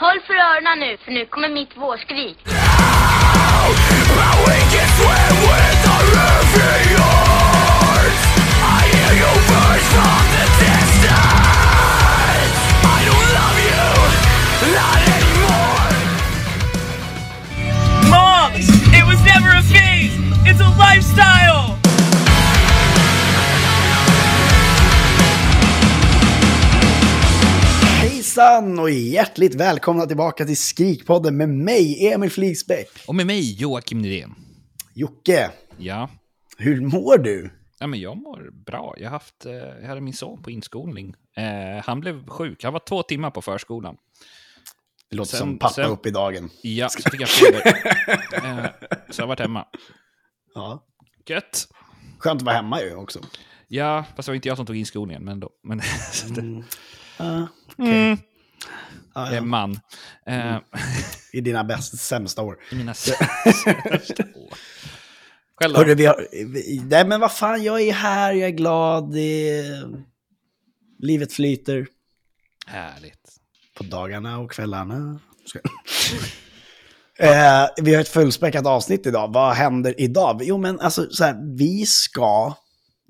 Håll för öronen nu, för nu kommer mitt vårskrik. Mom! It was never a phase! It's a lifestyle! Hejsan och hjärtligt välkomna tillbaka till Skrikpodden med mig, Emil Fligsbäck. Och med mig Joakim Nyrén. Jocke, Ja. hur mår du? ja, men jag mår bra. Jag, har haft, eh, jag hade min son på inskolning. Eh, han blev sjuk. Han var två timmar på förskolan. Det låter Sen- som pappa sen- upp i dagen. Ja, så fick jag feber. eh, så jag har varit hemma. Ja. Gött! Skönt att vara hemma ju också. Ja, fast det var inte jag som tog inskolningen, men då. Men, Ja, mm, ja, jag är man. Eh, I dina bäst, sämsta år. I mina senaste år. Själv? Hörru, vi har... Vi, nej men vad fan, jag är här, jag är glad. Det är, livet flyter Härligt. på dagarna och kvällarna. Ska- eh, vi har ett fullspäckat avsnitt idag. Vad händer idag? Jo, men alltså, så här, vi ska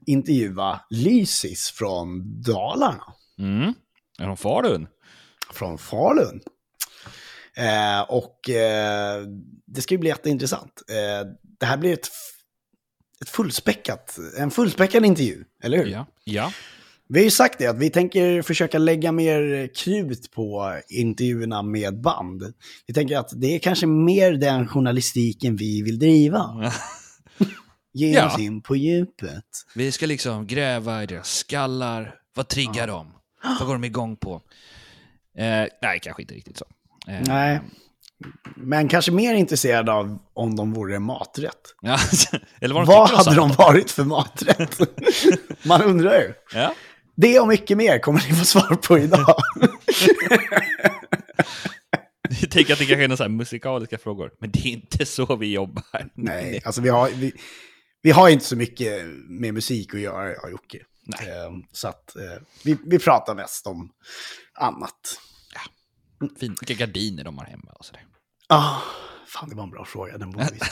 intervjua Lysis från Dalarna. Mm. Är de Falun? från Falun. Eh, och eh, det ska ju bli jätteintressant. Eh, det här blir ett, ett fullspäckat, en fullspäckad intervju, eller hur? Ja. Ja. Vi har ju sagt det, att vi tänker försöka lägga mer krut på intervjuerna med band. Vi tänker att det är kanske mer den journalistiken vi vill driva. Ge Ja. oss in på djupet. Vi ska liksom gräva i deras skallar. Vad triggar dem? Vad går de igång på? Eh, nej, kanske inte riktigt så. Eh, Nej. Men kanske mer intresserad av om de vore maträtt. Ja, eller vad de Vad hade de varit för maträtt? Man undrar ju. Ja. Det och mycket mer kommer ni få svar på idag. Jag tänker att det kanske är några musikaliska frågor, men det är inte så vi jobbar. Nej, alltså vi har, vi, vi har inte så mycket med musik att göra, jag och Jocke. Ehm, Så att eh, vi, vi pratar mest om annat. Fint. Vilka gardiner de har hemma och sådär. Ah, fan, det var en bra fråga. Den borde vi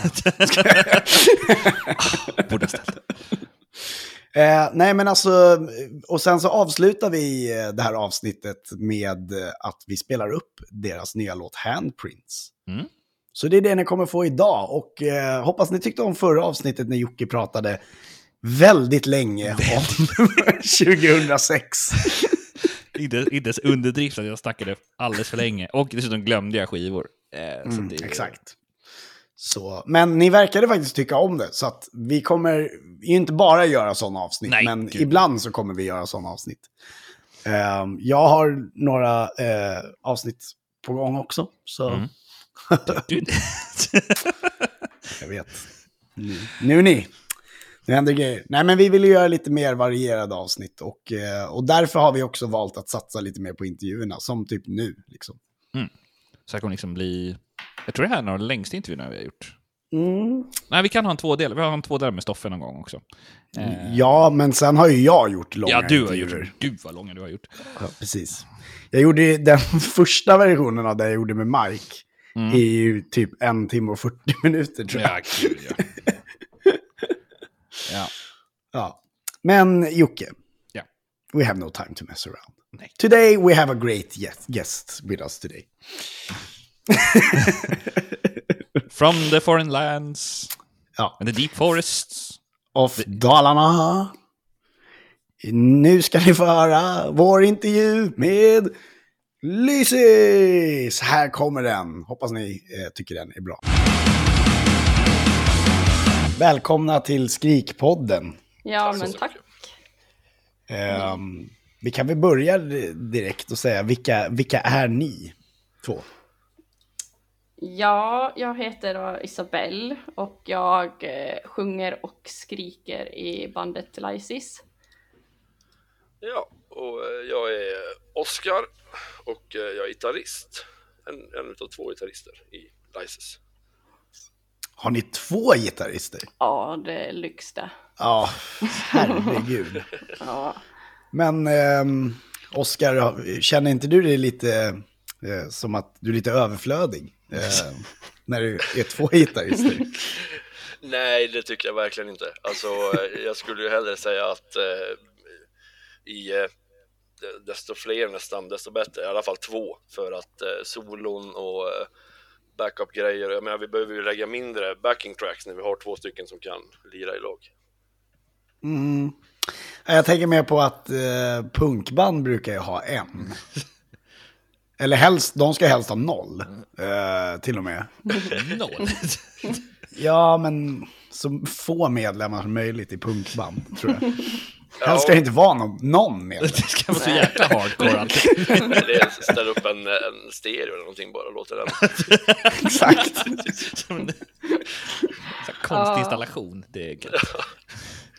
Borde ha ställt. Eh, nej, men alltså, och sen så avslutar vi eh, det här avsnittet med eh, att vi spelar upp deras nya låt Handprints. Mm. Så det är det ni kommer få idag. Och eh, hoppas ni tyckte om förra avsnittet när Jocke pratade väldigt länge om 2006. Inte, inte ens underdrift att jag snackade alldeles för länge. Och dessutom glömde jag skivor. Eh, Mm, det, exakt. Så, men ni verkade faktiskt tycka om det, så att vi kommer ju inte bara göra sådana avsnitt, Nej, men gud. ibland så kommer vi göra sådana avsnitt. Ehm, jag har några eh, avsnitt på gång också, så Mm. Jag vet. Nu, nu ni. Nu händer grejer. Nej, men vi vill ju göra lite mer varierade avsnitt och, eh, och därför har vi också valt att satsa lite mer på intervjuerna, som typ nu. Liksom. så här kommer liksom bli... Jag tror det här är en av de längsta intervjuerna vi har gjort. Mm. Nej, vi kan ha en tvådel. Vi har en tvådel med Stoffe någon gång också. Eh, Ja, men sen har ju jag gjort långa ja, du har intervjuer. gjort... Gud vad långa du har gjort. Ja, precis. Jag gjorde den första versionen av det jag gjorde med Mike. Mm. är ju typ en timme och 40 minuter tror jag. Ja, gud ja. ja. Ja. Men Jocke, Ja. we have no time to mess around. Nej. Today we have a great guest with us today. From the foreign lands Ja, and the deep forests. of Dalarna. Nu ska ni få höra vår intervju med Lysis. Här kommer den. Hoppas ni eh, tycker den är bra. Välkomna till Skrikpodden. Ja, men tack. Ehm, vi kan väl börja direkt och säga vilka, vilka är ni två? Ja, jag heter Isabelle och jag eh, sjunger och skriker i bandet Lysis. Ja, och eh, jag är Oskar och eh, jag är gitarrist. En, en utav två gitarrister i Lysis. Har ni två gitarrister? Ja, det är lyx det. Ja, herregud. Ja. Men ehm, Oskar, känner inte du dig lite Eh, som att du är lite överflödig eh, när du är två gitarrister. Nej, det tycker jag verkligen inte. Alltså, eh, jag skulle ju hellre säga att eh, i eh, de- desto fler nästan, desto bättre. I alla fall två, för att eh, solon och eh, backup-grejer. Jag menar, vi behöver ju lägga mindre backing tracks när vi har två stycken som kan lira i lag. Mm. Jag tänker mer på att eh, punkband brukar ju ha en. Eller helst, de ska helst ha noll, eh, till och med. Noll. Ja, men så få medlemmar som möjligt i punkband, tror jag. Helst ska det inte vara någon, någon medlem. Det ska vara så jäkla hardcore är ställa upp en, en stereo eller någonting bara och låta den. Exakt. Som en så här konstinstallation. Det är gött.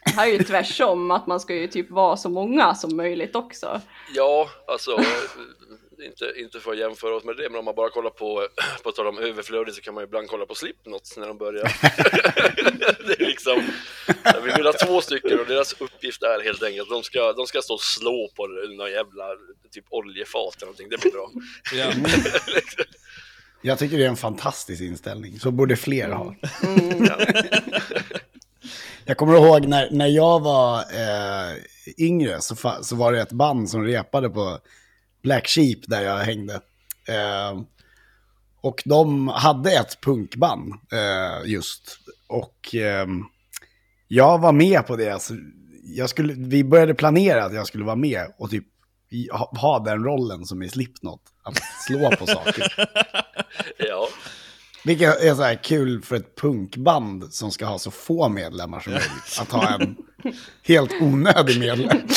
Det här är ju tvärsom, att man ska ju typ vara så många som möjligt också. Ja, alltså inte, inte för att jämföra oss med det, men om man bara kollar på, på tal om överflödig så kan man ju ibland kolla på Slipknot när de börjar. det är liksom, vi vill ha två stycken och deras uppgift är helt enkelt att de ska, de ska stå och slå på någon jävla typ oljefat eller någonting, det blir bra. Ja. Jag tycker det är en fantastisk inställning. Så borde fler ha. Jag kommer ihåg när, när jag var eh, yngre så, fa- så var det ett band som repade på Black Sheep där jag hängde. Eh, och de hade ett punkband eh, just. Och eh, jag var med på det. Alltså, jag skulle, vi började planera att jag skulle vara med och typ ha den rollen som i Slipknot. Att slå på saker. Ja, Vilket är så här kul för ett punkband som ska ha så få medlemmar som möjligt. Att ha en helt onödig medlem.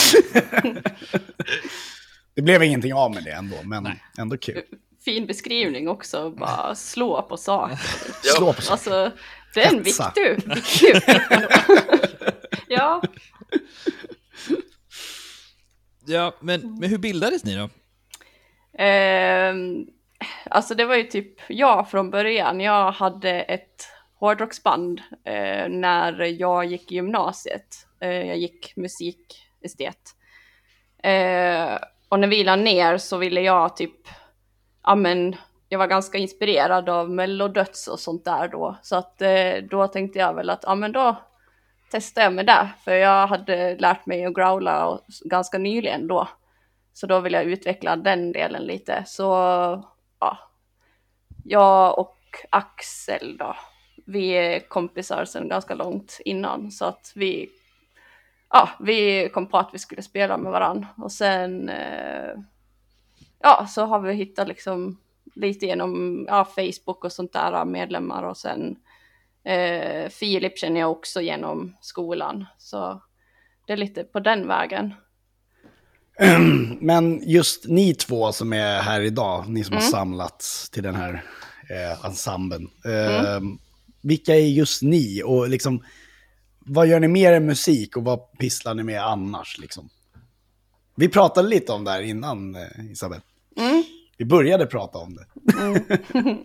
Det blev ingenting av med det ändå, men ändå kul. Fin beskrivning också, bara slå på saker. Slå på saker. Alltså, det är en viktig, uppgift. Ja, ja, men, men hur bildades ni då? Ehm, alltså det var ju typ jag från början. Jag hade ett hårdrocksband eh, när jag gick i gymnasiet. Eh, jag gick musikestet. Eh, och när vi la ner så ville jag typ, ja men jag var ganska inspirerad av mellodöds och sånt där då. Så att eh, då tänkte jag väl att, ja men då testar jag med det. För jag hade lärt mig att growla och, ganska nyligen då. Så då vill jag utveckla den delen lite. Så ja, jag och Axel då, vi är kompisar sedan ganska långt innan. Så att vi, ja, vi kom på att vi skulle spela med varann. Och sen, eh, ja, så har vi hittat liksom lite genom ja, Facebook och sånt där medlemmar. Och sen eh, Filip känner jag också genom skolan. Så det är lite på den vägen. Men just ni två som är här idag, ni som har samlats till den här eh, ensemblen. Eh, Vilka är just ni? Och liksom, vad gör ni mer än musik och vad pysslar ni med annars? Liksom? Vi pratade lite om det här innan, eh, Isabel. Vi började prata om det.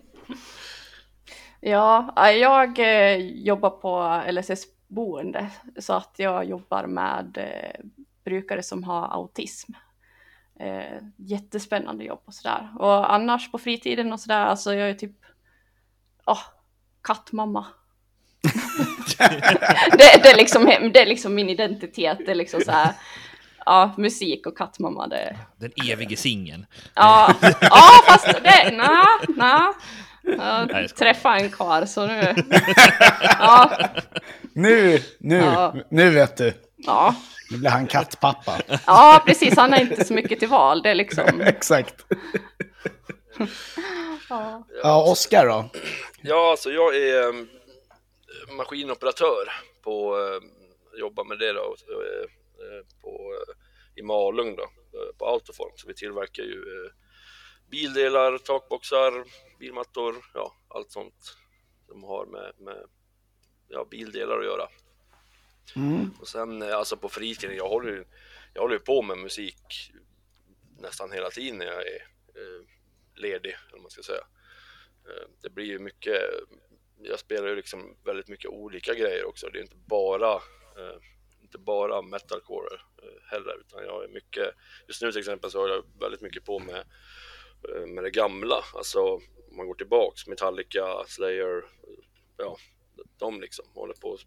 Ja, ja, jag eh, jobbar på LSS-boende så att jag jobbar med eh, brukare som har autism. Eh, jättespännande jobb och sådär. Och annars på fritiden och sådär, alltså jag är typ, ja, kattmamma. det, det, är liksom, det är liksom min identitet, det är liksom så här, ja, musik och kattmamma, det, Den evige singeln. Ja, ja fast det, na, na. Jag träffade en karl så nu, ja, Nu, nu, Ja. nu vet du. ja, Nu blir han kattpappa. ja, precis, han är inte så mycket till val, det är liksom, Exakt. ja, Ja, Oskar då? ja alltså jag är maskinoperatör på, eh, jobbar med det då, eh, eh, på, i Malung då, på Autoform. Så vi tillverkar ju bildelar, takboxar, bilmattor, ja allt sånt som har med, med ja, bildelar att göra. Och sen alltså på fritiden, jag håller ju jag håller ju på med musik nästan hela tiden när jag är ledig, eller man ska säga. Det blir ju mycket, jag spelar ju liksom väldigt mycket olika grejer också. Det är inte bara, eh, inte bara metalcore eh, heller, utan jag är mycket, just nu till exempel så har jag väldigt mycket på med eh, med det gamla, alltså om man går tillbaks, Metallica, Slayer, ja, de liksom håller på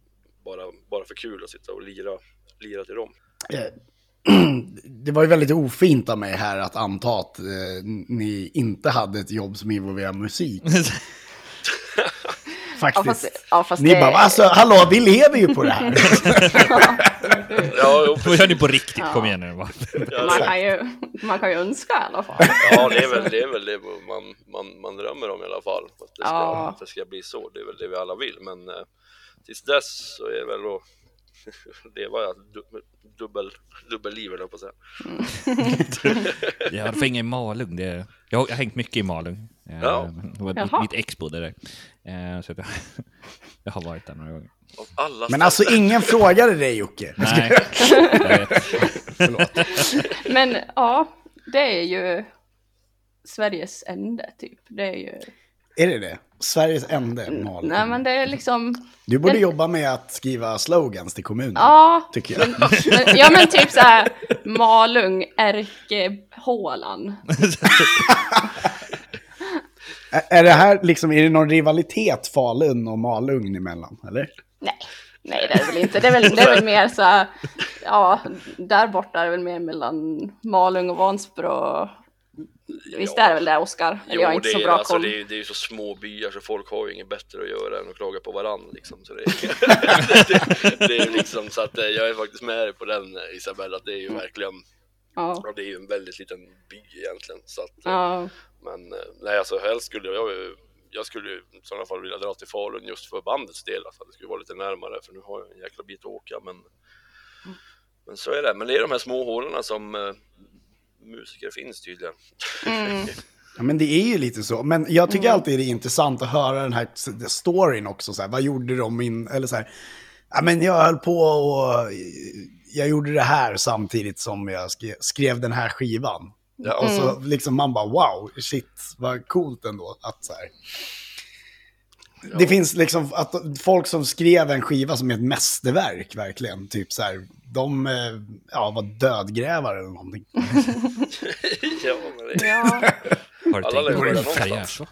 bara, bara för kul att sitta och lira, lira till dem. Eh, Det var ju väldigt ofint av mig här att anta att eh, ni inte hade ett jobb som involverar musik. Ja, Faktiskt. fast, ja, fast Ni det... bara, alltså hallå, vi lever ju på det här. Ja, jo, Vad gör ni på riktigt? Kom igen nu. va? man, kan ju, man kan ju önska i alla fall. Ja, det är väl det, är väl det man, man, man drömmer om i alla fall. Att det, ska, Ja. att det ska bli så, det är väl det vi alla vill. Men eh, tills dess så är det väl att leva ett du, dubbel, dubbelliv, eller på att säga. Jag hade fänga i Malung. Det, jag har hängt mycket i Malung. Eh, Ja. det var Jaha. mitt ex bodde där. Så jag, jag har varit där några gånger. Men alltså ingen frågade dig Jocke. Nej. Men ja, det är ju Sveriges ände typ. Det är ju... Är det det? Sveriges ände Malung. Nej men det är liksom... Du borde Den- jobba med att skriva slogans till kommunen. Ja, Tycker jag. men, ja men typ så här Malung, Ärkehålan. Är det här liksom, är det någon rivalitet Falun och Malung emellan? Eller? Nej, nej det är väl inte. Det är väl, det är väl mer så här, ja, där borta är det väl mer mellan Malung och Vansbro. Visst är det väl det, Oskar? Jo, jag har inte det, så är, bra alltså, koll. det, är, det är ju så små byar så folk har ju inget bättre att göra än att klaga på varandra liksom. Så det, det, det är ju liksom så att eh, jag är faktiskt med dig på den eh, Isabella, att det är ju verkligen, Ja, ja, det är ju en väldigt liten by egentligen. Så att, eh, ja, Men eh, nej, alltså helst skulle jag ju, jag skulle ju i sådana fall vilja dra till Falun just för bandets del, alltså, att det skulle vara lite närmare för nu har jag en jäkla bit att åka. Men, men så är det, men det är de här små hålorna som eh, musiker finns tydligen. mm, Ja, men det är ju lite så. Men jag tycker alltid det är intressant att höra den här storyn också. Så här, vad gjorde de in... Eller så här, ja, men jag höll på och jag gjorde det här samtidigt som jag skrev, den här skivan. Ja, Och så liksom man bara wow, shit, vad coolt ändå. Att så här, Det finns liksom att folk som skrev en skiva som är ett mästerverk verkligen. Typ så här, de eh, ja, var dödgrävare eller någonting. ja, men det, ja. Har du Alla tänkt på din någonstans.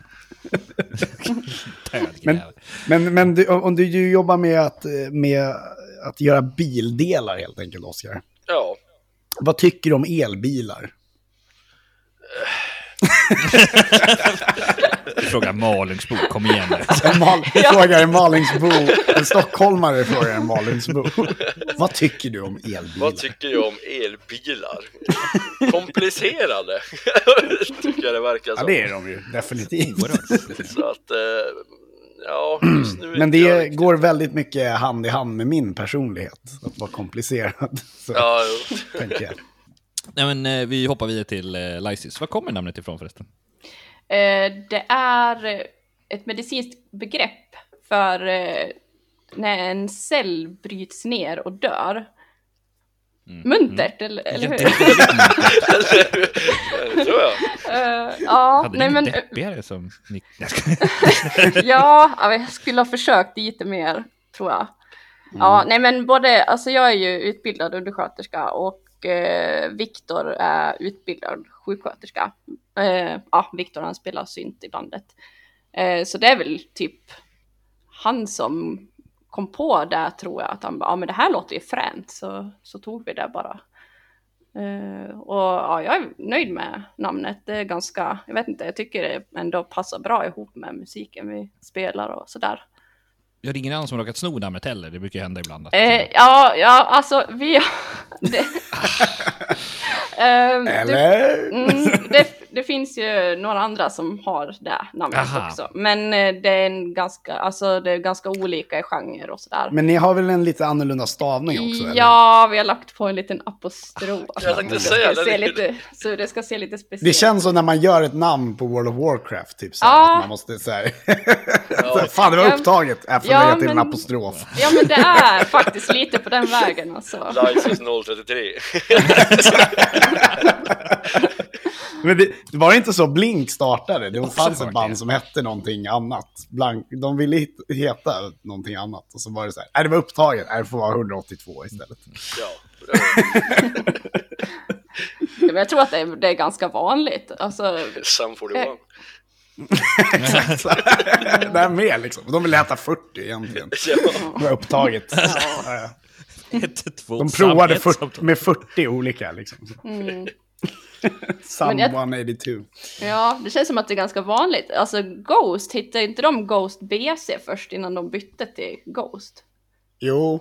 Men, men, men du, om du, du jobbar med att, eh, med att göra bildelar helt enkelt, Oskar. ja. Vad tycker du om elbilar? Du frågar Malungsbo, kom igen nu. En mal, frågar en Malingsbo, en stockholmare frågar en Malingsbo. Vad tycker du om elbilar? Vad tycker jag om elbilar? Komplicerade, tycker jag det verkar ja, som. det är de ju, definitivt. Så att, eh, ja, just nu Men det riktigt. går väldigt mycket hand i hand med min personlighet, att vara komplicerad. Så, Ja, jo. tänker jag. Nej, men, eh, vi hoppar vidare till eh, Lysis. Var kommer namnet ifrån förresten? Eh, det är ett medicinskt begrepp för eh, när en cell bryts ner och dör. Muntert, eller, eller hur? det tror jag. Eh, ja, Hade nej men deppigare som ja, ja, jag skulle ha försökt lite mer, tror jag. Ja, nej men både, alltså jag är ju utbildad undersköterska och eh, Viktor är utbildad sjuksköterska. Eh, ja, Viktor han spelar synt i bandet. Eh, så det är väl typ han som kom på det tror jag, att han bara, ja men det här låter ju fränt, så, så tog vi det bara. Eh, och ja, jag är nöjd med namnet. Det är ganska, jag vet inte, jag tycker det ändå passar bra ihop med musiken vi spelar och sådär. Jag har ingen annan som har råkat sno namnet heller. Det brukar hända ibland. Att, Eh, ja, ja, alltså vi... det, det, Eller? mm, det, det finns ju några andra som har det namnet Aha. också. Men eh, det är en ganska, alltså det är ganska olika i genre och sådär. Men ni har väl en lite annorlunda stavning också? eller? Ja, vi har lagt på en liten apostrof. Jag tänkte Det säga det. se lite, så det ska se lite speciellt Det känns som när man gör ett namn på World of Warcraft, typ så här, Ja. att man måste säga... Fan, det var upptaget. Jag får Ja, lägga till en men- apostrof. Ja, men det är faktiskt lite på den vägen alltså. Lysis 033. Men det, det var inte så Blink startade. Det fanns var ett det. band som hette någonting annat. Blank, de ville heta någonting annat. Och så var det så här, nej det var upptaget, nej det får vara 182 istället. Ja. Men jag tror att det är, det är ganska vanligt. Alltså, Sam 41. Exakt så. det är mer liksom. De ville heta 40 egentligen. Ja. Det var upptaget. Ja, ja. Ett, två, De provade ett, 40, sam, två. med 40 olika liksom. Mm. Some Men jag- 182. ja, det känns som att det är ganska vanligt. Alltså Ghost, hittade inte de Ghost BC först innan de bytte till Ghost? Jo,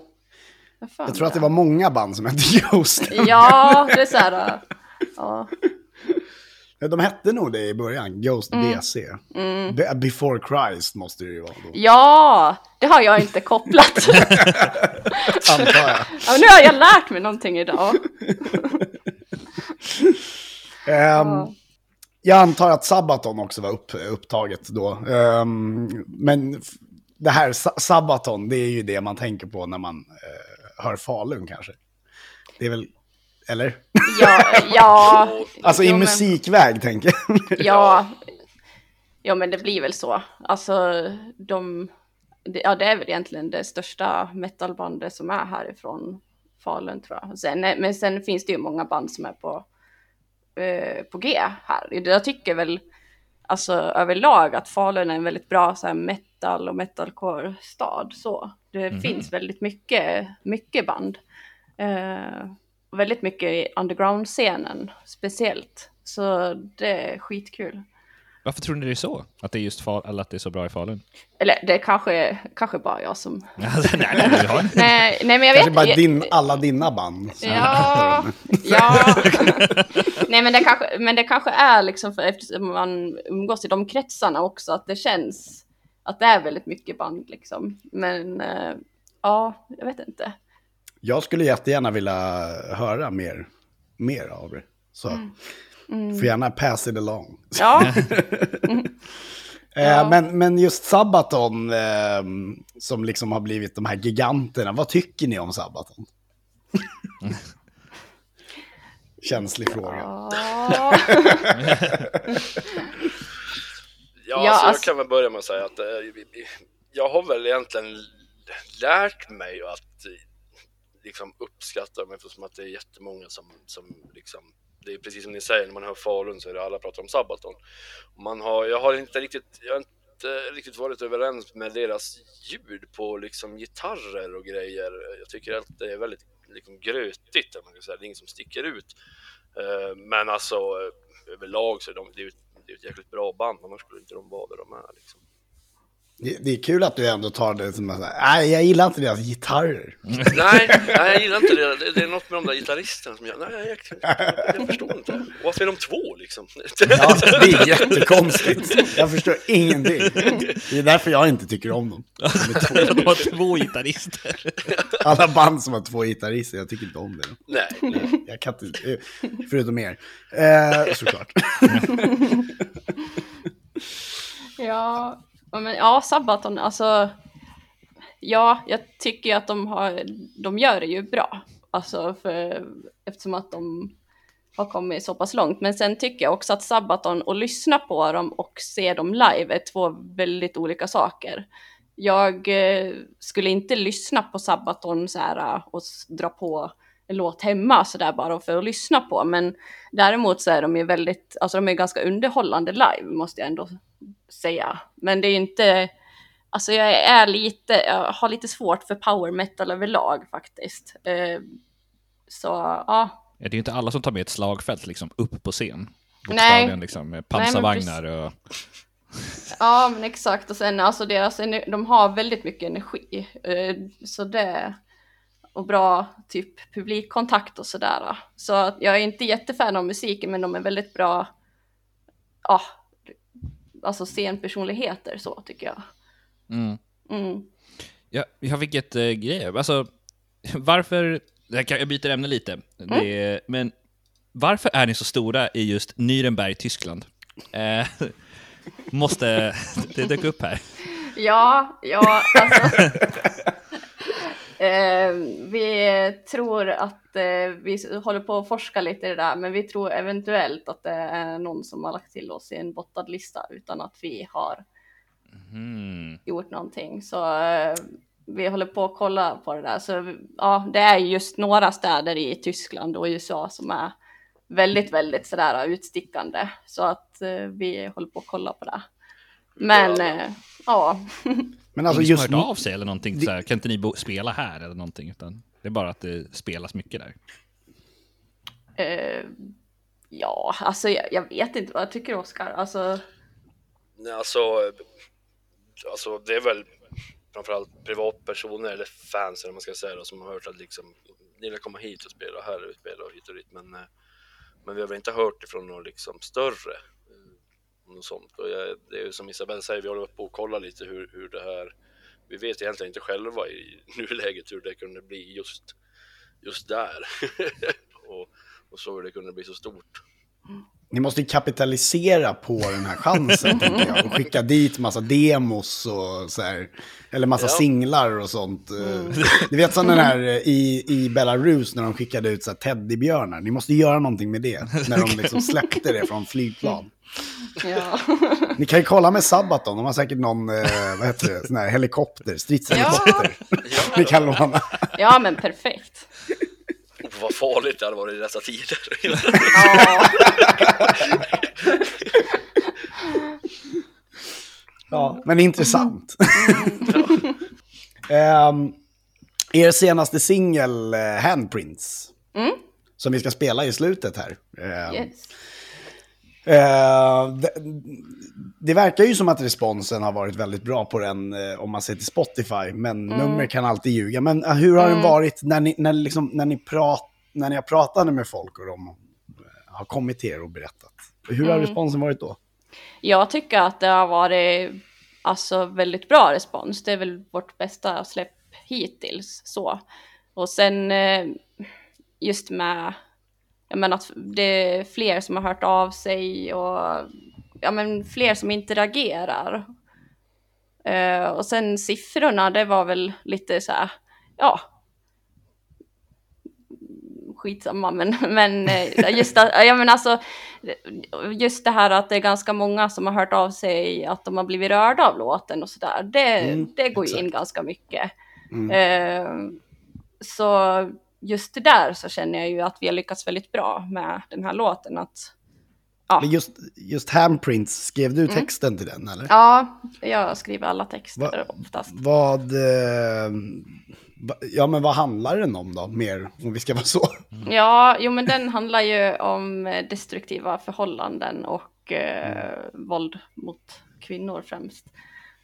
Jag, tror att det var många band som hette Ghost. Ja, det är så här. Ja. De hette nog det i början, Ghost BC. Be- Before Christ måste det ju vara då, ja, det har jag inte kopplat. antar jag. ja, nu har jag lärt mig någonting idag. Ja. Jag antar att Sabaton också var upp, upptaget då. Ehm, men det här Sa- Sabaton, det är ju det man tänker på när man eh, hör Falun kanske. Det är väl, eller? Ja, ja. Alltså Jo, i men- musikväg tänker jag. Ja. ja, men det blir väl så. Alltså, de... Ja, det är väl egentligen det största metalbandet som är härifrån Falun tror jag. Sen, men sen finns det ju många band som är på, eh, på G här. Jag tycker väl alltså överlag att Falun är en väldigt bra så här, metal och metalcore-stad. Så. Det finns väldigt mycket, mycket band. Eh, väldigt mycket i underground-scenen speciellt. Så det är skitkul. Varför tror ni det är så? Att det är just fal, eller att det är så bra i Falun? Eller det är kanske, kanske bara jag som... Alltså, nej, nej, en- Nej, nej men jag Kanske vet bara din, alla dina band. Ja, ja. Nej men det, kanske, men det kanske är liksom för eftersom man umgås i de kretsarna också att det känns att det är väldigt mycket band liksom. Men eh, ja, jag vet inte. Jag skulle jättegärna vilja höra mer, mer av det. Så får gärna pass it along. Ja, Eh, men, men just Sabaton, eh, som liksom har blivit de här giganterna, vad tycker ni om Sabaton? Känslig fråga. ja. Ja, Ja, alltså, alltså- jag kan väl börja med att säga att eh, jag har väl egentligen lärt mig att eh, liksom uppskatta dem eftersom att det är jättemånga som, som liksom, det är precis som ni säger, när man hör Falun så är det alla pratar om Sabaton. Man har, jag har inte riktigt, jag har inte riktigt varit överens med deras ljud på liksom gitarrer och grejer. Jag tycker att det är väldigt liksom grötigt, man kan säga. det är inget som sticker ut. Eh, men alltså eh, överlag så är de, det är ju ett, det är ett jäkligt bra band, annars skulle inte de vara där de är. Liksom. Det, det är kul att du ändå tar det som att, nej jag gillar inte deras gitarrer. nej, nej, jag gillar inte det. det. Det är något med de där gitarristerna som jag, nej, jag, jag, jag förstår inte. Och varför är de två liksom? Ja, det är jättekonstigt. Jag förstår ingenting. Det är därför jag inte tycker om dem. De är två. De har två gitarrister. Alla band som har två gitarrister, jag tycker inte om det. nej, Jag kan inte, eh, förutom er. Eh, såklart. Ja, ja, men, ja, Sabaton, alltså. Ja, jag tycker att de, har, de gör det ju bra. Alltså, för, eftersom att de har kommit så pass långt. Men sen tycker jag också att Sabaton och lyssna på dem och se dem live är två väldigt olika saker. Jag eh, skulle inte lyssna på Sabaton så här eh, och dra på en låt hemma så där bara för att lyssna på. Men däremot så är de ju väldigt, alltså de är ganska underhållande live måste jag ändå säga. Men det är inte, alltså jag är lite, jag har lite svårt för power metal överlag faktiskt. Eh, så ja, det är ju inte alla som tar med ett slagfält liksom upp på scen. Nej. Liksom, med pansarvagnar och... ja men exakt och sen alltså deras, de har väldigt mycket energi. Eh, så det, och bra typ publikkontakt och sådär. Så jag är inte jättefan av musiken men de är väldigt bra, ja, alltså scenpersonligheter så tycker jag. Mm. Mm. Ja, jag fick ett äh, grej. Alltså, varför... Jag, kan, jag byter ämne lite. Det är, men varför är ni så stora i just Nürnberg, Tyskland? Eh, måste... Det dök upp här. Ja, ja, alltså. Eh, vi tror att eh, vi håller på att forska lite i det där, men vi tror eventuellt att det är någon som har lagt till oss i en bottad lista utan att vi har Mm. gjort någonting. Så eh, vi håller på att kolla på det där. Så ja, det är just några städer i Tyskland och USA som är väldigt, väldigt sådär utstickande. Så att eh, vi håller på att kolla på det. Men eh, ja, Men alltså just nu, av sig eller någonting så här, kan inte ni bo, spela här eller någonting? Utan det är bara att det spelas mycket där. eh, ja, alltså jag, jag vet inte vad jag tycker Oskar. Alltså, Nej, alltså, alltså det är väl framförallt privatpersoner eller fans eller man ska säga då, som har hört att liksom ni vill komma hit och spela här och spela och hit och dit men, eh, men vi har väl inte hört ifrån någon liksom större om sånt och jag, det är ju som Isabelle säger, vi håller på att kolla lite hur, hur det här vi vet egentligen inte själva i nuläget hur det kunde bli just, just där och, och så hur det kunde bli så stort. ni måste kapitalisera på den här chansen, tänker jag. Och skicka dit massa demos och så här. Eller massa Ja. singlar och sånt. Eh, Du vet som den här eh, i, i Belarus när de skickade ut så här teddybjörnar. Ni måste göra någonting med det. När de liksom släppte det från flygplan. Ja. Ni kan ju kolla med Sabaton, de har säkert någon, eh, vad heter det, sån här helikopter, stridshelikopter. Ni kan låna. ja, men perfekt. Och vad farligt det hade varit i dessa tider. Ja, Ja, men intressant. Ehm, er senaste singel, eh, Handprints, som vi ska spela i slutet här. Ehm, yes. Eh, det, det verkar ju som att responsen har varit väldigt bra på den eh, om man ser till Spotify, men nummer kan alltid ljuga. Men eh, hur har den varit när ni, när, liksom, när, ni prat, när ni har pratat med folk och de har kommit till er och berättat? Hur har responsen varit då? Jag tycker att det har varit alltså, väldigt bra respons. Det är väl vårt bästa släpp hittills. Så. Och sen just med menar att det är fler som har hört av sig och ja, men fler som interagerar. Eh, och sen siffrorna, det var väl lite så här, ja, skitsamma, men, men eh, just, att- ja, men alltså, just det här att det är ganska många som har hört av sig att de har blivit rörda av låten och sådär. Det, Mm, det går ju in ganska mycket. Mm. Eh, så just det där så känner jag ju att vi har lyckats väldigt bra med den här låten. Att, ja, Men just, just Handprints, skrev du texten till den eller? ja, jag skriver alla texter Va- oftast. Vad, eh, ja men vad handlar den om då, mer, om vi ska vara så? Ja, jo men den handlar ju om eh, destruktiva förhållanden och eh, våld mot kvinnor främst.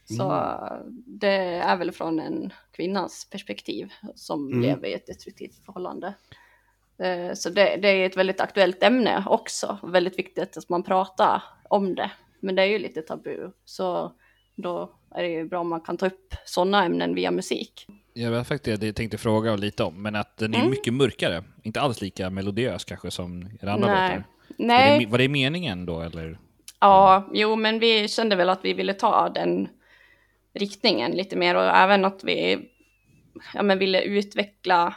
Så eh, det är väl från en kvinnas perspektiv som Mm. lever i ett destruktivt förhållande. Eh, så det, det är ett väldigt aktuellt ämne också. Väldigt viktigt att man pratar om det. Men det är ju lite tabu. Så då är det ju bra om man kan ta upp sådana ämnen via musik. Jag var faktiskt det jag tänkte fråga lite om, men att den är mycket mörkare. Inte alls lika melodiös kanske som era andra Nej. låtar. Nej. Var det, var det meningen då, eller? Ja, jo, men vi kände väl att vi ville ta den riktningen lite mer och även att vi ja, men ville utveckla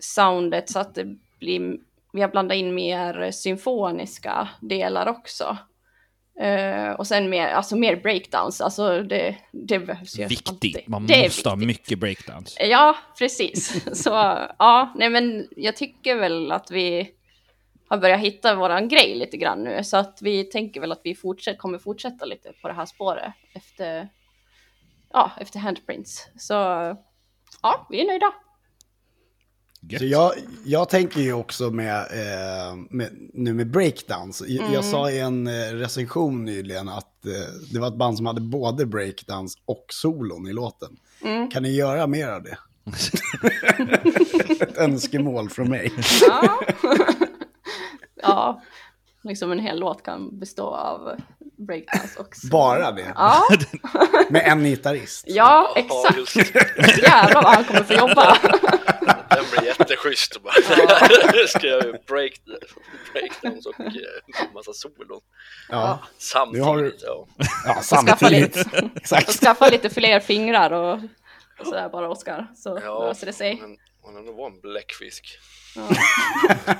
soundet så att det blir, vi har blandat in mer symfoniska delar också. Eh, och sen mer, alltså mer breakdowns, alltså det, det behövs ju Viktigt. alltid. Man Det måste ha mycket breakdowns. Ja, precis. Så ja, nej men jag tycker väl att vi har börjat hitta våran grej lite grann nu. Så att vi tänker väl att vi fortsätt, kommer fortsätta lite på det här spåret efter, ja, efter handprints. Så ja, vi är nöjda. Så jag, jag tänker ju också med, eh, med nu med breakdance. Jag, Mm. jag sa i en eh, recension nyligen att eh, det var ett band som hade både breakdance och solon i låten. Mm. Kan ni göra mer av det? ett önskemål från mig. Ja. ja, liksom en hel låt kan bestå av breakdance också. Bara det. Ja, Med en gitarrist. ja, Ja, exakt. Jävlar vad han kommer få jobba. Den blir jätteschysst bara. Ska jag break, breakdowns och eh, massa solon. Ja, Samtidigt. Nu har du- Ja. ja Skaffa samtidigt. lite, och Exakt. skaffa lite fler fingrar och sådär bara Oskar, så Ja, löser det sig. men han har nog varit en bläckfisk. Ja.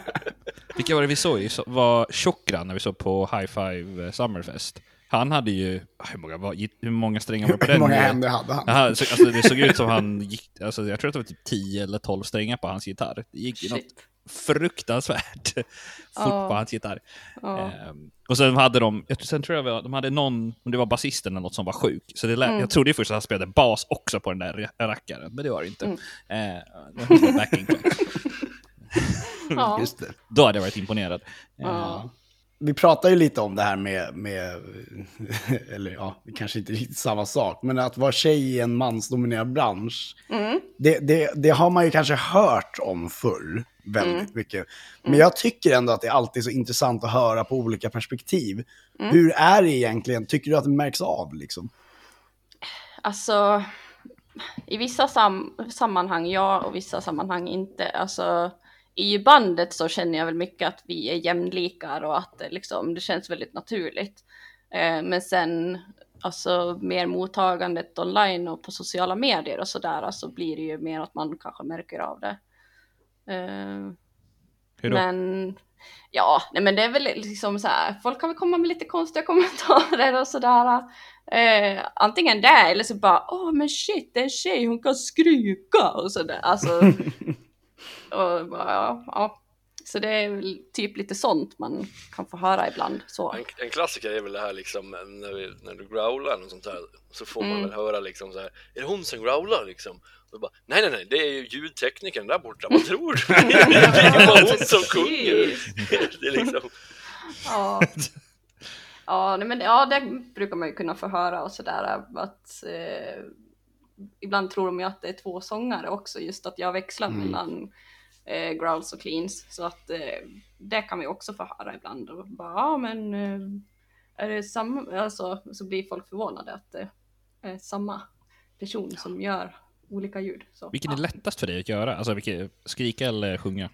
Vilka var det vi såg? Det var Chokran när vi såg på High Five eh, Summerfest. Han hade ju, ah, hur många, var, hur många strängar var det på Hur den? många händer hade han? Aha, så, alltså, det såg ut som han gick, alltså, jag tror att det var typ 10 eller 12 strängar på hans gitarr. Det gick ju något. Fruktansvärt fort på hans gitarr. Ehm, och sen hade de, sen tror jag de hade någon, om det var basisten eller något som var sjuk. Så det lät, Mm. jag trodde först att han spelade bas också på den där ra- rackaren, men det var det inte. Mm. Ehm, det var backing. Ja. Just det. Då hade jag varit imponerad. Ja. Vi pratar ju lite om det här med, med eller ja, det kanske inte riktigt samma sak, men att vara tjej i en mansdominerad bransch, Mm. det, det, det har man ju kanske hört om förr väldigt mycket. Men jag tycker ändå att det alltid är så intressant att höra på olika perspektiv. Hur är det egentligen? Tycker du att det märks av liksom? Alltså, i vissa sam sammanhang ja och vissa sammanhang inte. Alltså, i bandet så känner jag väl mycket att vi är jämlikar och att liksom, det känns väldigt naturligt. Eh, men sen, alltså mer mottagandet online och på sociala medier och sådär, alltså blir det ju mer att man kanske märker av det. Eh, Hur då? men ja, nej men det är väl liksom så här, folk kan väl komma med lite konstiga kommentarer och sådär. Eh, antingen det eller så bara, åh men shit, det är en tjej, hon kan skrika och sådär. Alltså, och bara, ja, ja. Så det är väl typ lite sånt man kan få höra ibland. Så. En, en klassiker är väl det här liksom när, vi, när du growlar och sånt där så får man Mm. väl höra liksom så här, är det hon som growlar liksom? Och bara, nej nej nej, det är ju ljudteknikern där borta, vad tror du? det är ju bara hon som sjunger! det är liksom, Ja. Ja, nej, men, ja, det brukar man ju kunna få höra och sådär att eh, ibland tror de ju att det är två sångare också, just att jag växlar mellan eh, growls och cleans. Så att eh, det kan vi också få höra ibland. Och bara, ja men eh, är det samma, alltså, så blir folk förvånade att det är samma person som gör olika ljud. Så, Vilken är ja. lättast för dig att göra? Alltså vilket, skrika eller sjunga?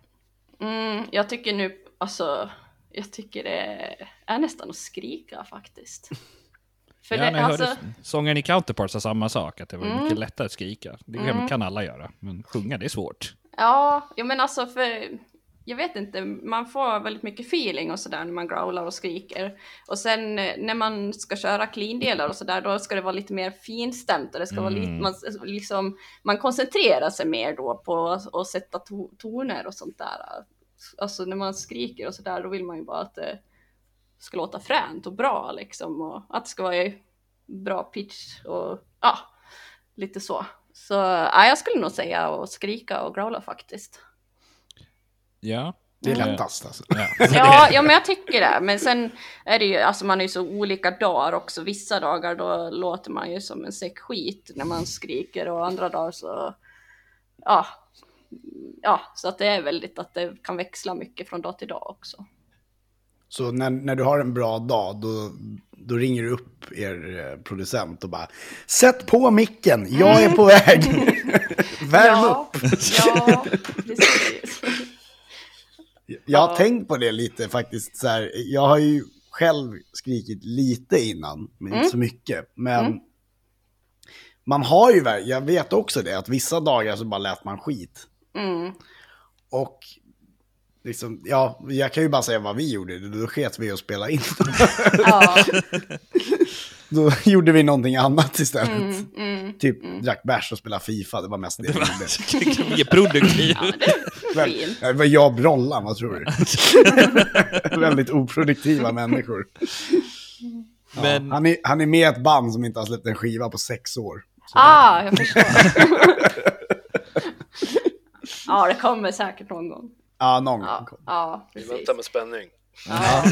Mm, jag tycker nu, alltså, jag tycker det är nästan att skrika faktiskt. För ja, när det, jag alltså, hörde sångaren i Counterparts sa samma sak, att det var Mm. mycket lättare att skrika. Det kan, Mm. kan alla göra, men sjunga det är svårt. ja, men alltså för, jag vet inte, man får väldigt mycket feeling och sådär när man growlar och skriker. Och sen eh, när man ska köra clean-delar och sådär, då ska det vara lite mer finstämt och det ska vara lite, Mm. man, liksom, man koncentrerar sig mer då på att sätta to toner och sånt där. Alltså när man skriker och sådär, då vill man ju bara att det ska låta fränt och bra liksom och att det ska vara bra pitch och ja, lite så. Så ja, jag skulle nog säga att skrika och growla faktiskt. Ja. Det är Mm. lättast alltså. ja. Ja, men jag tycker det. Men sen är det ju, alltså man är ju så olika dagar också. Vissa dagar då låter man ju som en säck skit när man skriker och andra dagar så, ja, ja, så att det är väldigt att det kan växla mycket från dag till dag också. Så när, när du har en bra dag, då, då ringer du upp er eh, producent och bara Sätt på micken, jag är på väg. Värm ja, upp. ja, precis. Jag har Ja. tänkt på det lite faktiskt. Så här, jag har ju själv skrikit lite innan, men Mm. inte så mycket. Men man har ju, jag vet också det, att vissa dagar så bara lät man skit. Mm. Och liksom, ja, jag kan ju bara säga vad vi gjorde. Då sket vi att spela in. Ja, Då gjorde vi någonting annat istället. mm, mm. Typ drack bärs och spelade Fifa, det var mest det vi gjorde. Ja, det Men, fint. det var jag Brollan, vad tror du? Väldigt oproduktiva människor. Ja, Men han, är, han är med i ett band som inte har släppt en skiva på sex år. Så Ah, jag förstår. ja, det kommer säkert någon gång. Ja, någon gång. Ja, ja vi väntar med spänning. Ja.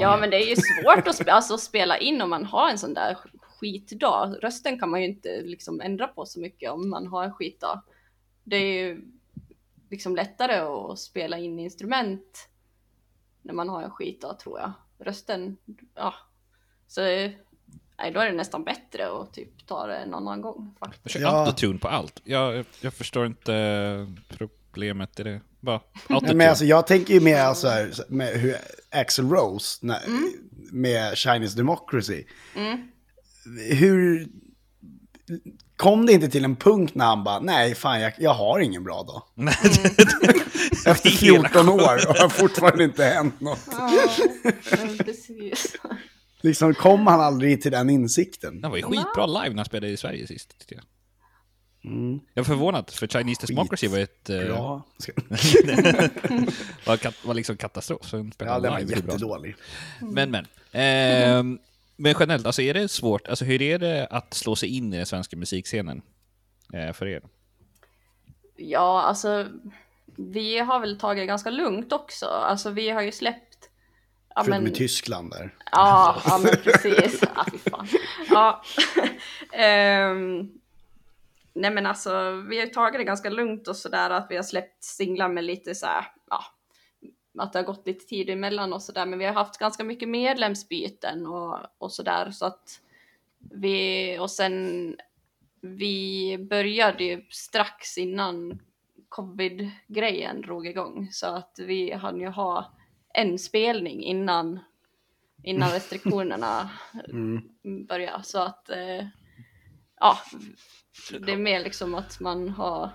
ja, men det är ju svårt att spe alltså, spela in om man har en sån där skitdag. Rösten kan man ju inte liksom ändra på så mycket om man har en skitdag. Det är ju liksom lättare att spela in instrument när man har en skitdag tror jag. Rösten, ja. Så nej, då är det nästan bättre att typ ta det en annan gång Jag faktiskt. kör Ja. autotune på allt. Jag, jag förstår inte problemet i det. Bara Nej, autotune. men alltså, jag tänker ju mer så här, med hur Axel Rose när, med Chinese Democracy. Mm. Hur, kom det inte till en punkt när han bara, nej fan jag, jag har ingen bra dag. Efter 14 år och har fortfarande inte hänt något. Liksom kom han aldrig till den insikten. Han var ju skitbra live när han spelade i Sverige sist. tyckte Jag Mm. Jag var förvånad, för Chinese Democracy var ett... eh, Bra. var, kat, var liksom katastrof. Så Ja, den var bra jättedålig. Men, men. Ehm, men generellt, alltså är det svårt, alltså hur är det att slå sig in i den svenska musikscenen? Eh, för er? Ja, alltså vi har väl tagit det ganska lugnt också. Alltså vi har ju släppt... Ja, Förutom i Tyskland där. Ja, ja men precis. Ja, fan. Ja. Ehm, nej men alltså, vi har tagit det ganska lugnt och sådär att vi har släppt singlar med lite så här, ja, att det har gått lite tid emellan och sådär, men vi har haft ganska mycket medlemsbyten och, och sådär så att vi, och sen vi började ju strax innan covid-grejen drog igång så att vi hann ju ha en spelning innan innan restriktionerna började. Så att eh, ja, det är mer liksom att man har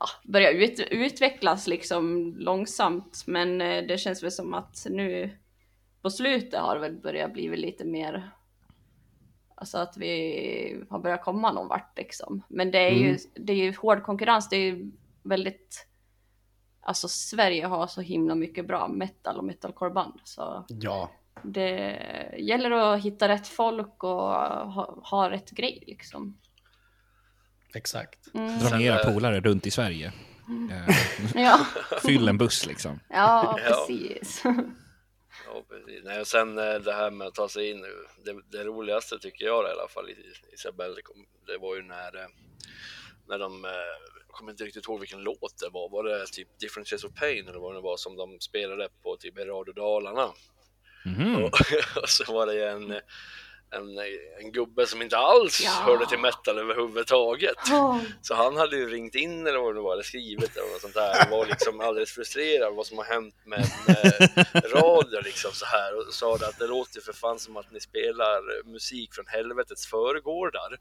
ja, börjat ut, utvecklas liksom långsamt. Men eh, det känns väl som att nu på slutet har det väl börjat bli lite mer Alltså att vi har börjat komma någon vart liksom. Men det är ju, det är ju hård konkurrens. Det är ju väldigt Alltså Sverige har så himla mycket bra metal och metalcoreband. Så Ja, det gäller att hitta rätt folk och ha, ha rätt grej liksom. Exakt. Dra ner era polare runt i Sverige. Eh, Ja, fyll en buss liksom. ja precis. Ja, precis. Nej, och sen eh, det här med att ta sig in, det, det roligaste tycker jag i alla fall i Isabelle, det var ju när, eh, när de, eh, jag kommer inte riktigt ihåg vilken låt det var, var det typ Different Shades of Pain eller vad det var som de spelade på typ i Radio Dalarna? Mhm. Och, och så var det ju en, en, en gubbe som inte alls Ja. hörde till metal överhuvudtaget. Oh, Så han hade ju ringt in eller vad det var, eller skrivit eller något sånt där och var liksom alldeles frustrerad vad som har hänt med, med radio liksom så här och sa att det låter för fan som att ni spelar musik från helvetets förgårdar.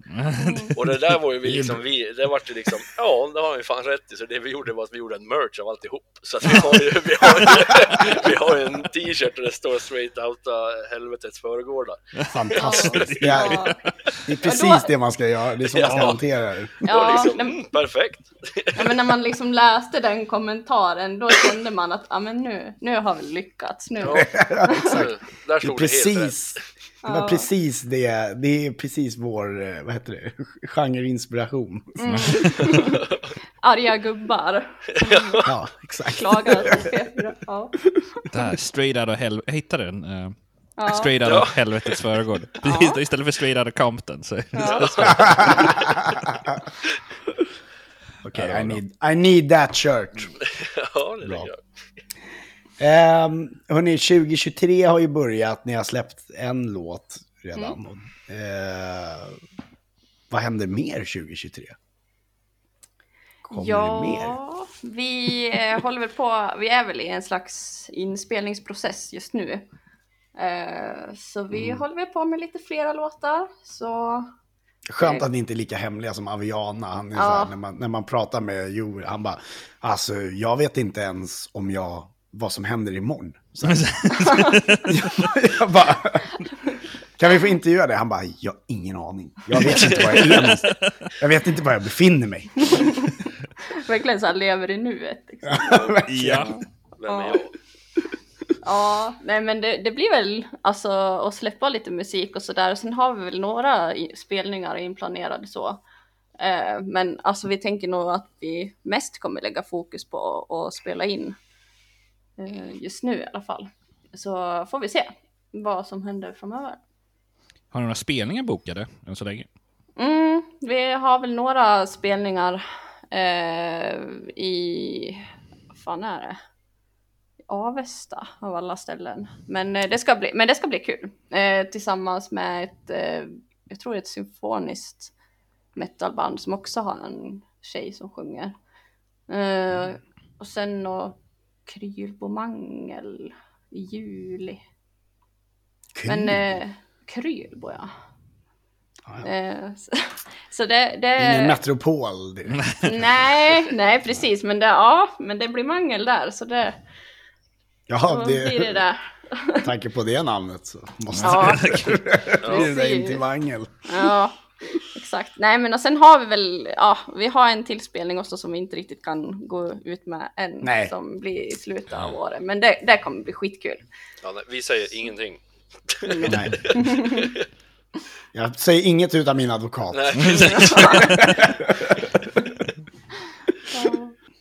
Och det där var ju vi liksom, vi, det vart ju liksom, ja det har han ju fan rätt i, så det vi gjorde var att vi gjorde en merch av alltihop. Så att vi har ju, vi har ju, vi har ju en t-shirt där det står straight outa helvetets förgårdar. Fantastiskt. Det ja. är, det är precis då- det man ska göra. Det är så man ska Ja. hantera det. Ja, liksom, mm, perfekt. ja, men när man liksom läste den kommentaren då kände man att ja, men nu, nu har vi lyckats. Nu. Ja, Exakt. där Det är stod det precis, det var precis det. Det är precis vår, eh, vad heter det, genreinspiration. Arga gubbar Ja, exakt. klagar på P4. Ja. Där, straight out of hell... Jag hittade den. Ja. straight out Ja. of helvetets förgård. Precis, Istället för straight out of Compton. Så. Okej, I, need, I need that shirt. Ja, det Bra. Um, hörni, 2023 har ju börjat. Ni har släppt en låt redan. Eh, vad händer mer 2023? Kommer det mer? Ja, vi eh, håller väl på, vi är väl i en slags inspelningsprocess just nu. Eh, så vi Mm. håller väl på med lite flera låtar. Så Skönt att ni inte är lika hemliga som Aviana. Han är Ja. så här, när, man, när man pratar med Joel, han bara, alltså jag vet inte ens om jag, vad som händer imorgon. Så, jag bara, kan vi få intervjua det? Han bara, jag har ingen aning. Jag vet inte var jag är någonstans. Jag vet inte var jag befinner mig. verkligen så här lever i nuet. Liksom. ja. Vem är Ja. jag? Ja, nej men det, det blir väl alltså att släppa lite musik och sådär. Sen har vi väl några spelningar inplanerade så. Eh, men alltså vi tänker nog att vi mest kommer lägga fokus på att spela in eh, just nu i alla fall. Så får vi se vad som händer framöver. Har ni några spelningar bokade än så länge? Mm, vi har väl några spelningar eh, i, vad fan är det? Avesta av alla ställen. Men, eh, det, ska bli, men det ska bli kul. Eh, tillsammans med ett, eh, jag tror ett symfoniskt metalband som också har en tjej som sjunger. Eh, och sen något Krylbomangel i juli. Men eh, Krylbo ja. Eh, så, så det... det Ingen metropol. Det. nej, nej precis, men det, ja, men det blir mangel där, så det, Ja, blir det det, där. med tanke på det namnet så måste Ja, det bli det in till mangel. Ja, exakt. Nej, men och sen har vi väl, ja, vi har en tillspelning också som vi inte riktigt kan gå ut med än, Nej. som blir i slutet av året. Men det, det kommer bli skitkul. Ja, vi säger ingenting. Nej. Jag säger inget utan min advokat. Nej.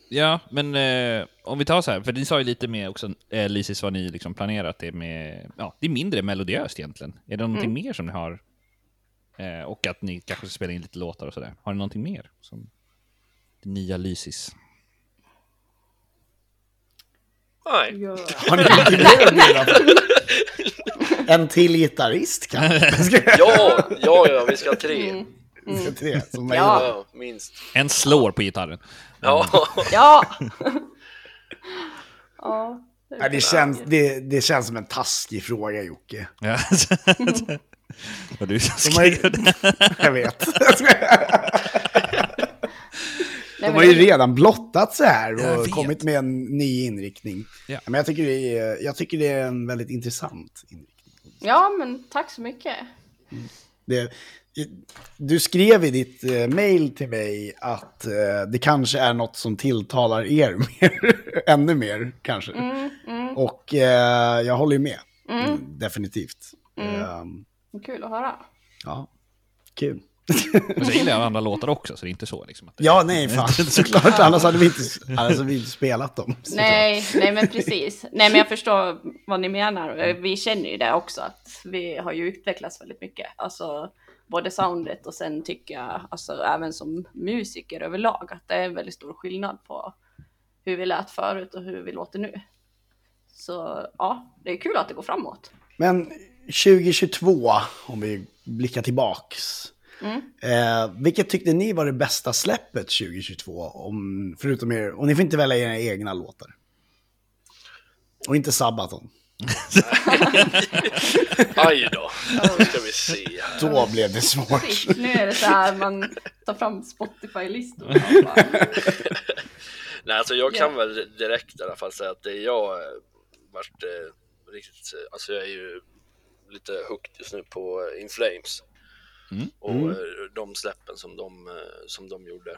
Ja, men eh, om vi tar så här, för ni sa ju lite mer också, eh, Lysis, vad ni liksom planerat det med, ja, det är mindre melodiöst egentligen. Är det någonting mer som ni har? Eh, och att ni kanske ska spela in lite låtar och sådär. Har ni någonting mer? Som det nya Lysis? Nej. Ja. Har ni någonting mer? En till gitarrist kanske? Ja, ja, ja, vi ska ha tre. vi ska tre, som Ja. Minst. En slår på gitarren. Ja, Ja! ja. Det, känns, det, det känns som en taskig fråga Jocke. Ja. Vad du som De har ju, skrev det. jag vet. De har ju redan blottat så här och kommit med en ny inriktning. Ja. Men jag tycker, det är, jag tycker det är en väldigt intressant inriktning. Ja, men tack så mycket. Det, du skrev i ditt eh, mail till mig att eh, det kanske är något som tilltalar er mer, ännu mer kanske. Mm, Och eh, jag håller ju med, mm, definitivt. Ehm, Kul att höra. ja, kul. Men så gillar jag andra låtar också, så det är inte så liksom. Att Ja, nej, fan, såklart. Annars hade vi inte, annars hade vi inte spelat dem. Nej, nej men precis. Nej men jag förstår vad ni menar. Vi känner ju det också att vi har ju utvecklats väldigt mycket. Alltså både soundet och sen tycker jag, alltså även som musiker överlag, att det är en väldigt stor skillnad på hur vi lät förut och hur vi låter nu. Så ja, det är kul att det går framåt. Men 2022, om vi blickar tillbaks. Eh, vilket tyckte ni var det bästa släppet 2022? Om, förutom er, och ni får inte välja era egna låtar. Och inte Sabaton. aj då. Nu ska vi se här. Då blev det svårt. Shit, nu är det så här man tar fram Spotify-listor. Nej, alltså jag kan Ja. väl direkt i alla fall säga att det jag eh, varit eh, riktigt, eh, alltså jag är ju lite hooked just nu på eh, In Flames. Mm. Och Mm. de släppen som de, som de gjorde. Eh,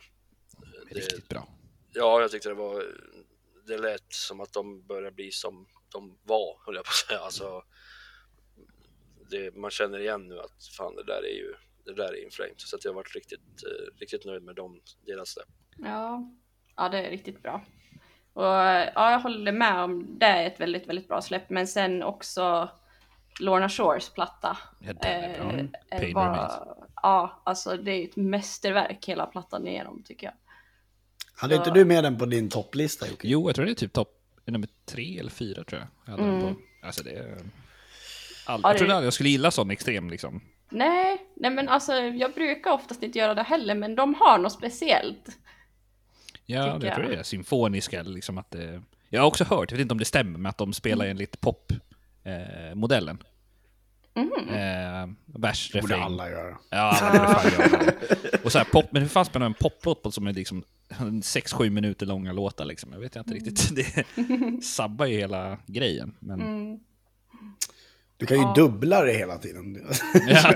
Det, Riktigt bra. ja, jag tyckte det var, det lät som att de började bli som de var, höll jag på att säga. Alltså, det, man känner igen nu att fan det där är ju, det där är In Flames. Så att jag har varit riktigt, eh, riktigt nöjd med dem, deras släpp. Ja, ja det är riktigt bra. Och ja, jag håller med om det är ett väldigt, väldigt bra släpp. Men sen också Lorna Shores platta. Ja, den är bra. eh, är Pain bara, ja, alltså det är ett mästerverk hela plattan igenom tycker jag. Hade inte du med den på din topplista Jocke? Jo, jag tror det är typ topp nummer tre eller fyra tror jag. jag hade den på. Alltså det är... All... Ja, Jag det- trodde aldrig jag skulle gilla sån extrem liksom. Nej, nej men alltså jag brukar oftast inte göra det heller, men de har något speciellt. Ja, Tycker jag tror jag. det är symfoniska liksom att det... Jag har också hört, jag vet inte om det stämmer, men att de spelar enligt pop-modellen. Eh, modellen. Eh, vers, borde refräng. alla göra. Ja, alla borde fan göra det. Och så här, pop, men hur fan spelar man en poplåt på som är liksom 6-7 minuter långa låtar liksom? Jag vet inte riktigt. Det sabbar ju hela grejen. Men, Du kan ju dubbla det hela tiden. ja,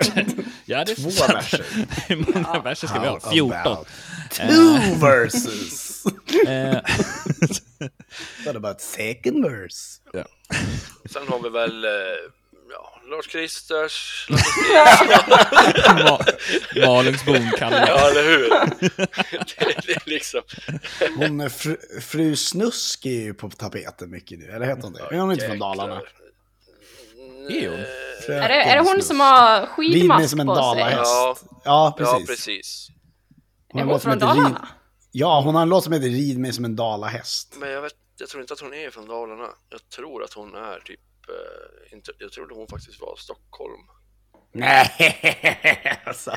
ja, det Två verser. Hur många verser ska vi ha? How 14. about Two verses! Eh, What about second verse? ja. Sen har vi väl eh, ja, Lars Kristers, Ma- Malungsbon kallar ja eller hur? det, det är liksom, Hon är fru, fru Snusk är ju på tapeten mycket nu, eller heter hon det? Är hon inte från Dalarna? Är hon? Är det, är det hon som har skidmask som en på sig? dalahäst. Ja. Ja, precis. ja precis. Hon Är hon från heter Rid- Dalarna? Ja, hon har en låt som heter Rid mig som en dalahäst. Men jag, vet, jag tror inte att hon är från Dalarna. Jag tror att hon är typ, jag trodde hon faktiskt var Stockholm. Nej, alltså.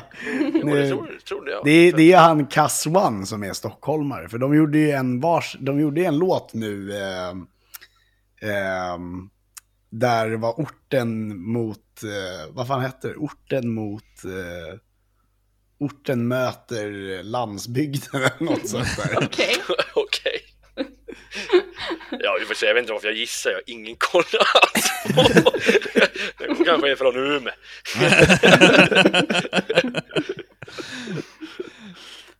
Jo, det trodde jag. Det, det är han Cass One som är stockholmare. För de gjorde ju en, vars, de gjorde en låt nu. Eh, eh, där var orten mot, eh, vad fan hette det? Orten mot, eh, orten möter landsbygden eller något sånt där. Okej. Okej. Ja, i och för sig, jag vet inte varför jag gissar, jag har ingen koll alls på. Den kanske är från Umeå.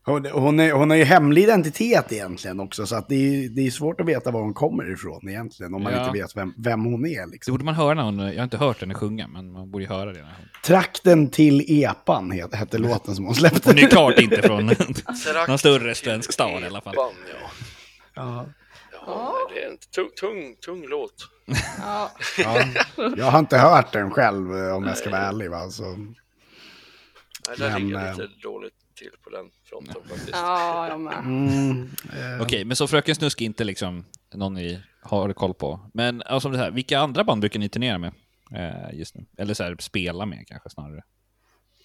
Hon, hon, är, hon har ju hemlig identitet egentligen också, så att det, är, det är svårt att veta var hon kommer ifrån egentligen, om man Ja. inte vet vem, vem hon är. Det Liksom. borde man höra när hon, jag har inte hört henne sjunga, men man borde ju höra det. När hon, Trakten till Epan het, hette låten som hon släppte. hon är klart inte från någon större svensk stad i alla fall. Epan, ja. Ja. Ja, det är en tung, tung, tung låt. Ja. Ja. Jag har inte hört den själv eh, om jag ska vara ärlig. Va? Så, Nej, där Men, ligger jag lite eh, dåligt till på den fronten faktiskt. ja, jag med. mm, eh, Okej, men så Fröken Snusk är inte liksom någon ni har koll på. Men alltså, det här, vilka andra band brukar ni turnera med eh, just nu? Eller så här, spela med kanske snarare.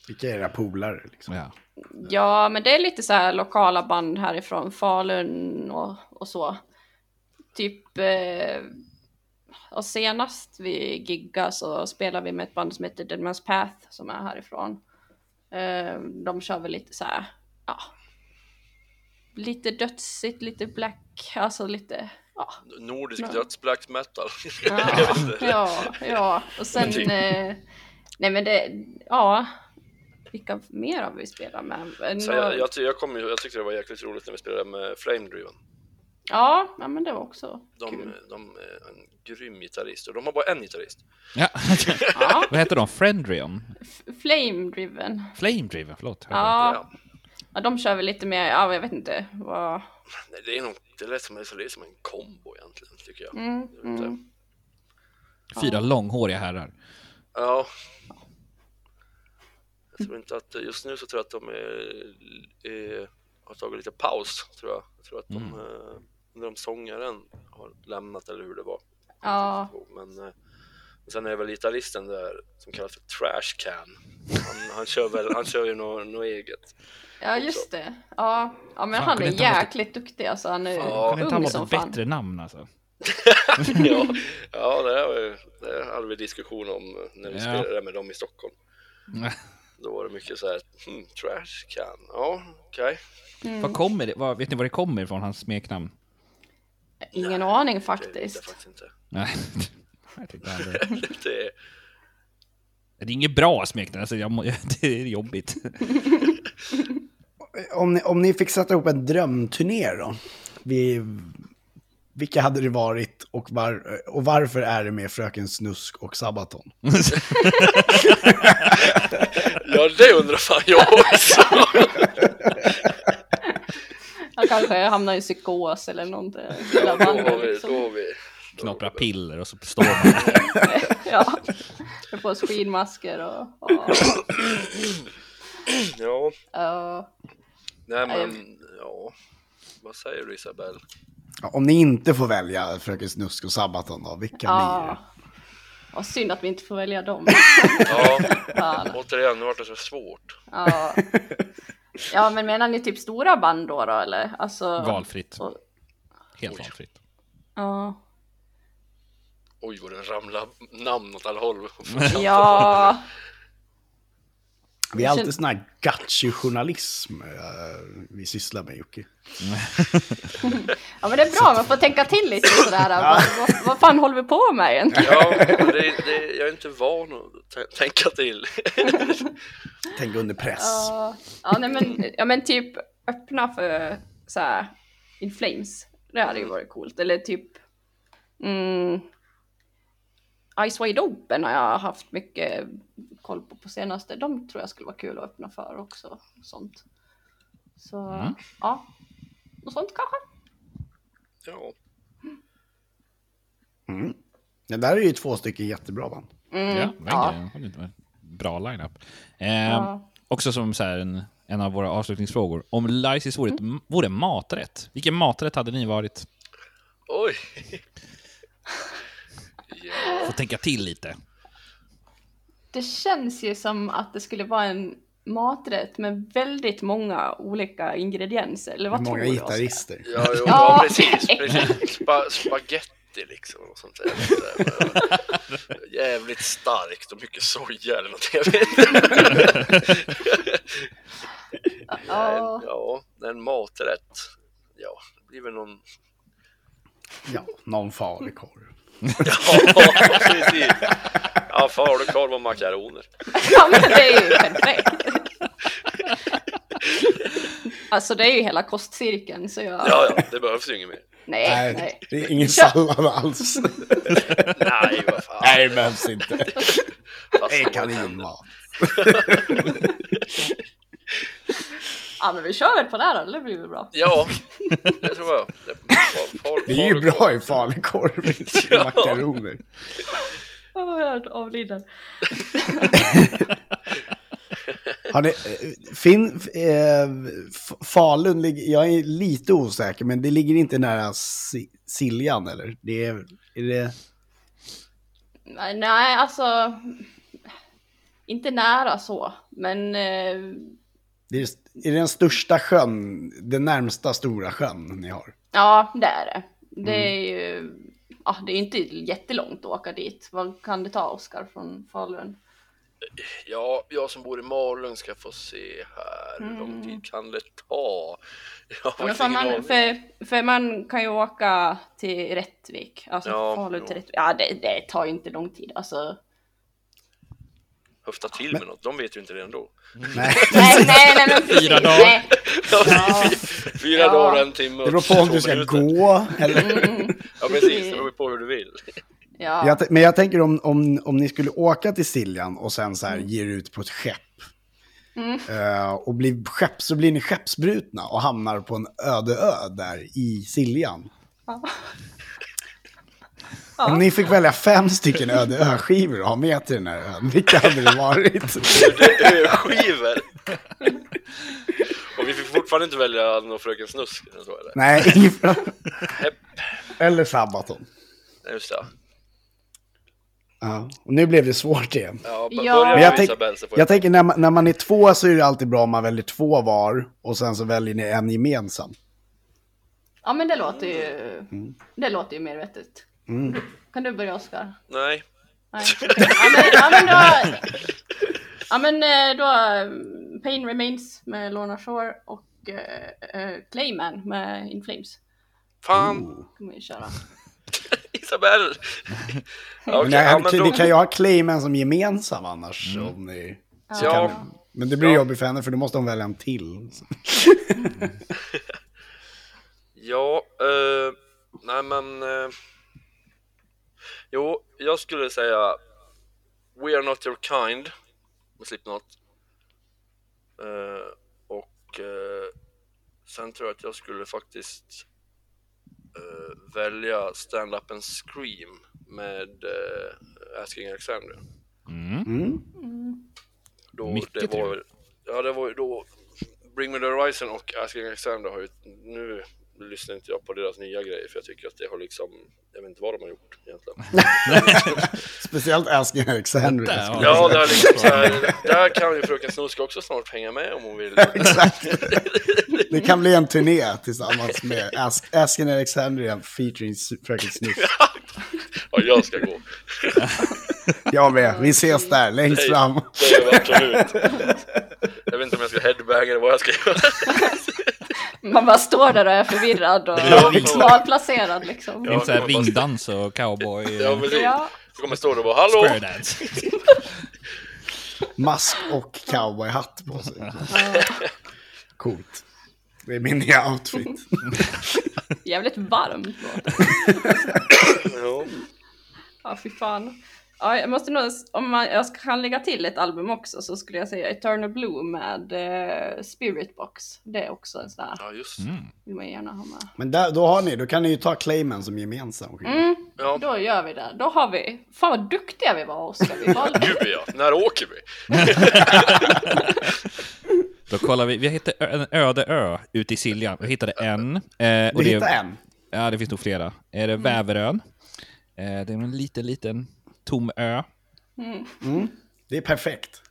Vilka är era polare? Liksom? Ja. Ja, men det är lite så här lokala band härifrån Falun och, och så. Typ, eh, och senast vi giggade så spelade vi med ett band som heter Dead Man's Path som är härifrån. Eh, de kör väl lite så här, ja, lite dödsigt, lite black, alltså lite, ja. Nordisk Nej. döds black metal. Ja, ja, ja. och sen, Typ. eh, nej men det, ja, vilka mer har vi spelat med? Så jag, jag, jag, kom, jag tyckte det var jäkligt roligt när vi spelade med Flame Driven. Ja, ja, men det var också De, kul. de är en grym gitarrist och de har bara en gitarrist. ja. Ja, Vad heter de? Friendrion? Flame Driven. Flame Driven, förlåt. Ja, Ja. ja, de kör väl lite mer, ja, jag vet inte vad. Nej, det är nog, det lät som, det är som en kombo egentligen, tycker jag. Mm, Jag mm. Fyra långhåriga herrar. Ja. Jag tror inte att, just nu så tror jag att de är, är, har tagit lite paus, tror jag. Jag tror att de, Mm. Eh, undrar om sångaren har lämnat eller hur det var. Ja, Men eh, sen är det väl gitarristen där som kallas för Trash Can. Han, han kör väl, han kör ju något, något eget. ja just det. Ja, ja men Fan, han är inte han jäkligt duktig alltså. Han är Ja. Kan inte han ung som fan. bättre namn alltså? ja, ja det, har vi, det hade vi diskussion om när vi Ja. spelade med dem i Stockholm. Då var det mycket så här, hmm, Trash Can, ja okej. Mm. Vad kommer det? Vad, vet ni var det kommer ifrån, hans smeknamn? Ingen aning Det vet jag faktiskt. faktiskt inte. Nej. Jag tyckte aldrig. Det, Det är inget bra smeknamn, alltså jag, det är jobbigt. Om, ni, om ni fick sätta ihop en drömturné då? Vi, vilka hade det varit och, var, och varför är det med Fröken Snusk och Sabaton? ja, det undrar fan jag också. Han kanske hamnar i psykos eller någonting. Hela då, har vi, liksom. då har vi... Knoppra piller och så står man där. Ja, med på oss skidmasker och... och Ja, ja. nej men, ja. Vad säger du Isabelle? Ja, om ni inte får välja Fröken Snusk och Sabaton då, vilka blir ja. det? Vad synd att vi inte får välja dem. Ja, återigen, nu vart det så svårt. Ja. Ja, men menar ni typ stora band då, då eller? Alltså, Valfritt. och- Helt Oj. valfritt. Ja. Oj, vad det ramlar namn åt alla håll. Ja. Vi är alltid känner- sån här gachi-journalism eh, vi sysslar med Jocke. ja, men det är bra, man får tänka till lite sådär. Vad, vad, vad fan håller vi på med egentligen? Ja, det, det, jag är inte van att tänka till. Tänk under press. Ja, ja, nej, men, ja men typ öppna för så här In Flames. Det hade ju varit coolt. Eller typ mm, Ice Wide Open har jag haft mycket koll på på senaste. De tror jag skulle vara kul att öppna för också. Sånt. Så Mm. ja, något sånt kanske. Ja, Mm. Det där är ju två stycken jättebra band. Mm, Ja, ja. verkligen. Bra lineup. Eh, Ja. Också som så här en, en av våra avslutningsfrågor. Om Lysis vore, ett, vore maträtt, vilken maträtt hade ni varit? oj. Ja, Får tänka till lite. Det känns ju som att det skulle vara en maträtt med väldigt många olika ingredienser. Eller vad Många tror du? Gitarrister. ja, jo, Ja. ja precis. precis. Spa, spaghetti liksom. Och sånt där. Jävligt starkt och mycket soja eller något. Jag vet. Ja. En, ja, en maträtt. Ja, det blir väl någon... Ja, någon falukorv. Ja, precis. Ja, falukorv och makaroner. Ja men det är ju perfekt. Alltså det är ju hela kostcirkeln så jag... Ja, ja, det behövs ju inget mer. Nej, Nej, nej. det är ingen sallad alls. Nej, vad fan. Nej, det behövs inte. Det Fast är man kaninmat. Ja men vi kör väl på det här då, det blir väl bra. Ja, det tror jag. Det, far, far, Det är ju bra i falukorv med makaroner. Jag helt avliden. Har ni, eh, fin, eh, F- Falun, ligger- jag är lite osäker, men det ligger inte nära Si- Siljan eller? Det är, är det... Nej, nej alltså. Inte nära så, men eh, Det är, är det den största sjön, den närmsta stora sjön ni har? ja det är det. Det är ju, ja det är inte jättelångt att åka dit. Vad kan det ta Oskar från Falun? Ja, jag som bor i Malung ska få se här. Hur lång tid kan det ta? Men för, man, för, för man kan ju åka till Rättvik, alltså Ja, Falun till Rättvik. Ja det, det tar ju inte lång tid alltså. Höfta till med något, de vet ju inte det ändå. Nej, Nej, nej, nej, men Fyra dagar. Nej. Ja. Fyra Ja. dagar, en timme det beror på om du ska minuter. gå eller... Ja, precis. Det beror på hur du vill. Ja. Jag, men jag tänker om, om, om ni skulle åka till Siljan och sen så här Mm. ger ut på ett skepp. eh, och blir skepp, så blir ni skeppsbrutna och hamnar på en öde ö där i Siljan. Ja. Om ni fick välja fem stycken öde ö-skivor att ha med till den här ön, vilka hade det varit? Det är skivor. Och vi fick fortfarande inte välja någon Fröken Snusk. eller Så, eller? Nej, ingen- eller Sabaton. Just det. Ja. Och nu blev det svårt igen. Ja, Ja. Men jag, tänk, jag tänker när man, när man är två så är det alltid bra om man väljer två var och sen så väljer ni en gemensam. ja men det låter ju, Mm. det låter ju mer vettigt. Kan du börja Oskar? Nej. Nej. Ja men, ja, men då, ja men eh, då Pain Remains med Lorna Shore och eh, Clayman med In Flames. Fan, kan vi köra. Isabelle! Ja, okej, Men jag, ja, men vi då, kan ju ha Clayman som gemensam annars. Om ni, Ja. kan, men det blir Ja. jobbigt för henne för då måste hon välja en till. ja eh, nej men... Eh, jo, jag skulle säga We are not your kind med Slipknot. Eh, och eh, sen tror jag att jag skulle faktiskt eh, välja Stand Up and Scream med Asking Alexander. Mm. Då, Mycket det var. Ja, det var ju då Bring Me The Horizon och Asking Alexander har ju, nu lyssnar inte jag på deras nya grejer för jag tycker att det har liksom, jag vet inte vad de har gjort egentligen. Speciellt Asking Alexander. Där har Ja, det är liksom så här, där kan ju Fröken Snusk också snart hänga med om hon vill. Exakt. Det kan bli en turné tillsammans med Ask, Asking Alexander igen, featuring Fröken Snusk. Ja, jag ska gå. Jag med, vi ses där längst Nej. fram. Det är absolut. Jag vet inte om jag ska headbanga eller vad jag ska göra. Man bara står där och är förvirrad och malplacerad liksom. Ja. En sån här man bara- ringdans och cowboy. Ja, precis. Ja. Så kommer stå där och bara, hallå! Square dance. Mask och cowboyhatt på sig. Coolt. Det är min nya outfit. Jävligt varmt låter det. Ja. Ja, fy fan. Ja, jag måste nog, om man, jag kan lägga till ett album också så skulle jag säga Eternal Blue med eh, Spirit Box. Det är också en sån där, ja, just vill man gärna ha med. Men där, då har ni, då kan ni ju ta Clayman som gemensam. Mm, Ja, då gör vi det. Då har vi, fan vad duktiga vi var Oskar. Vi valde. gud ja. När åker vi? Då kollar vi. Vi hittade en öde ö ute i Siljan. Vi hittade en. Eh, Du och det, hittar en. Ja, det finns nog flera. Är det Väverön? Eh, det är en liten, liten tom ö. Det är perfekt.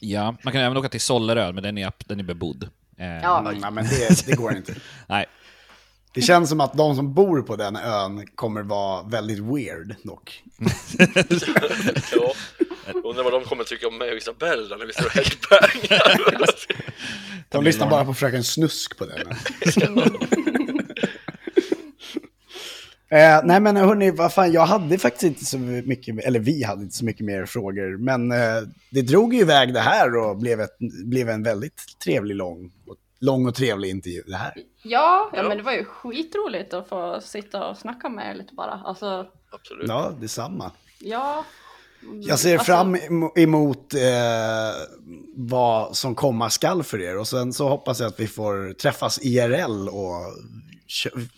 Ja, man kan även åka till Sollerön, men den är, den är bebodd. Eh, Ja, Nej, men det, det går inte. Nej, Det känns som att de som bor på den ön kommer vara väldigt weird dock. Ja. Undrar vad de kommer tycka om mig och Isabella när vi står och headbangar. De lyssnar bara på Fröken Snusk på den. Eh, nej men hörni, vad fan, jag hade faktiskt inte så mycket, eller vi hade inte så mycket mer frågor, men eh, det drog ju iväg det här och blev, ett, blev en väldigt trevlig, lång, och- lång och trevlig intervju det här. Ja, ja, men det var ju skitroligt att få sitta och snacka med er lite bara. Alltså, Absolut. Ja, detsamma. ja. Jag ser Alltså- fram emo- emot eh, vad som komma skall för er. Och sen så hoppas jag att vi får träffas IRL och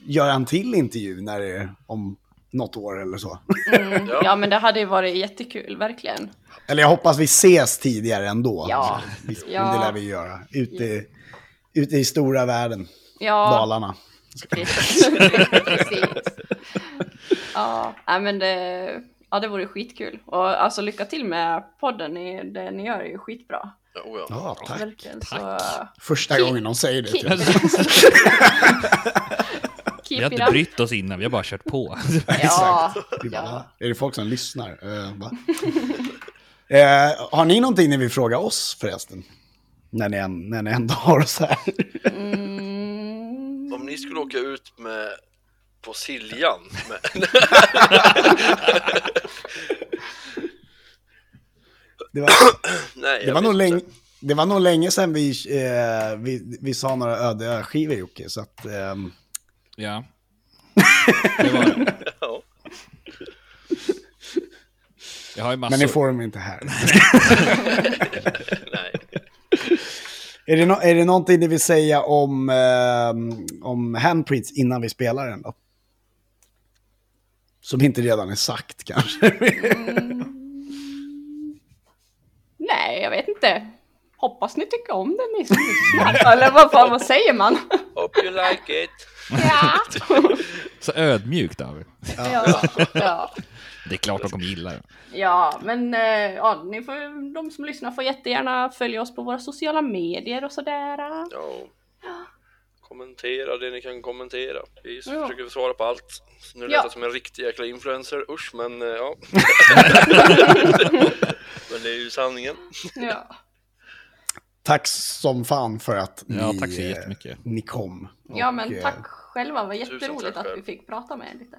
göra en till intervju när det är om något år eller så. Mm, Ja. ja, men det hade ju varit jättekul, verkligen. eller jag hoppas vi ses tidigare ändå. Ja. Vi, Ja. Det lär vi göra. Ute, ute i stora världen, Ja, Dalarna. precis. precis. Ja, men det, ja, det vore skitkul. Och alltså lycka till med podden, ni, det ni gör är ju skitbra. Oh ja. Ja, tack. Verkligen, så... Första Keep- gången någon säger det. till mig. Vi Keep har inte brytt oss innan, vi har bara kört på. Ja, bara, ja. "Va? Är det folk som lyssnar? Eh, va? eh, har ni någonting ni vill fråga oss förresten? När ni, när ni ändå har oss här. Mm, Om ni skulle åka ut med på Siljan med, Det var, Nej, det var, nog, länge, det var nog länge sedan vi, eh, vi, vi sa några öde skivor Jocke. Så att, ehm, Ja. Det var det. Ja. Jag har ju massor. men ni får dem inte här. Nej. är, det no, är det någonting ni vill säga om, ehm, om handprints innan vi spelar den då? Som inte redan är sagt kanske. Nej, jag vet inte. Hoppas ni tycker om den, ni som lyssnar. Eller vad fan, vad säger man? Hope you like it. Ja. Så ödmjukt av er. Ja, ja. Det är klart de kommer gilla det. ja men eh, ja, ni får, de som lyssnar får jättegärna följa oss på våra sociala medier och sådär. Ja. Kommentera det ni kan kommentera. Vi Ja. försöker svara på allt. Nu lät Ja. jag som en riktig jäkla influencer, usch men eh, ja. men det är ju sanningen. Ja. tack som fan för att ni, Ja, tack så eh, jättemycket. ni kom. ja, Och, men eh, tack själva. Det var jätteroligt att vi fick prata med er lite.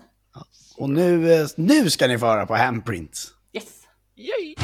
Och nu, eh, nu ska ni få höra på handprints. Yes. Yay!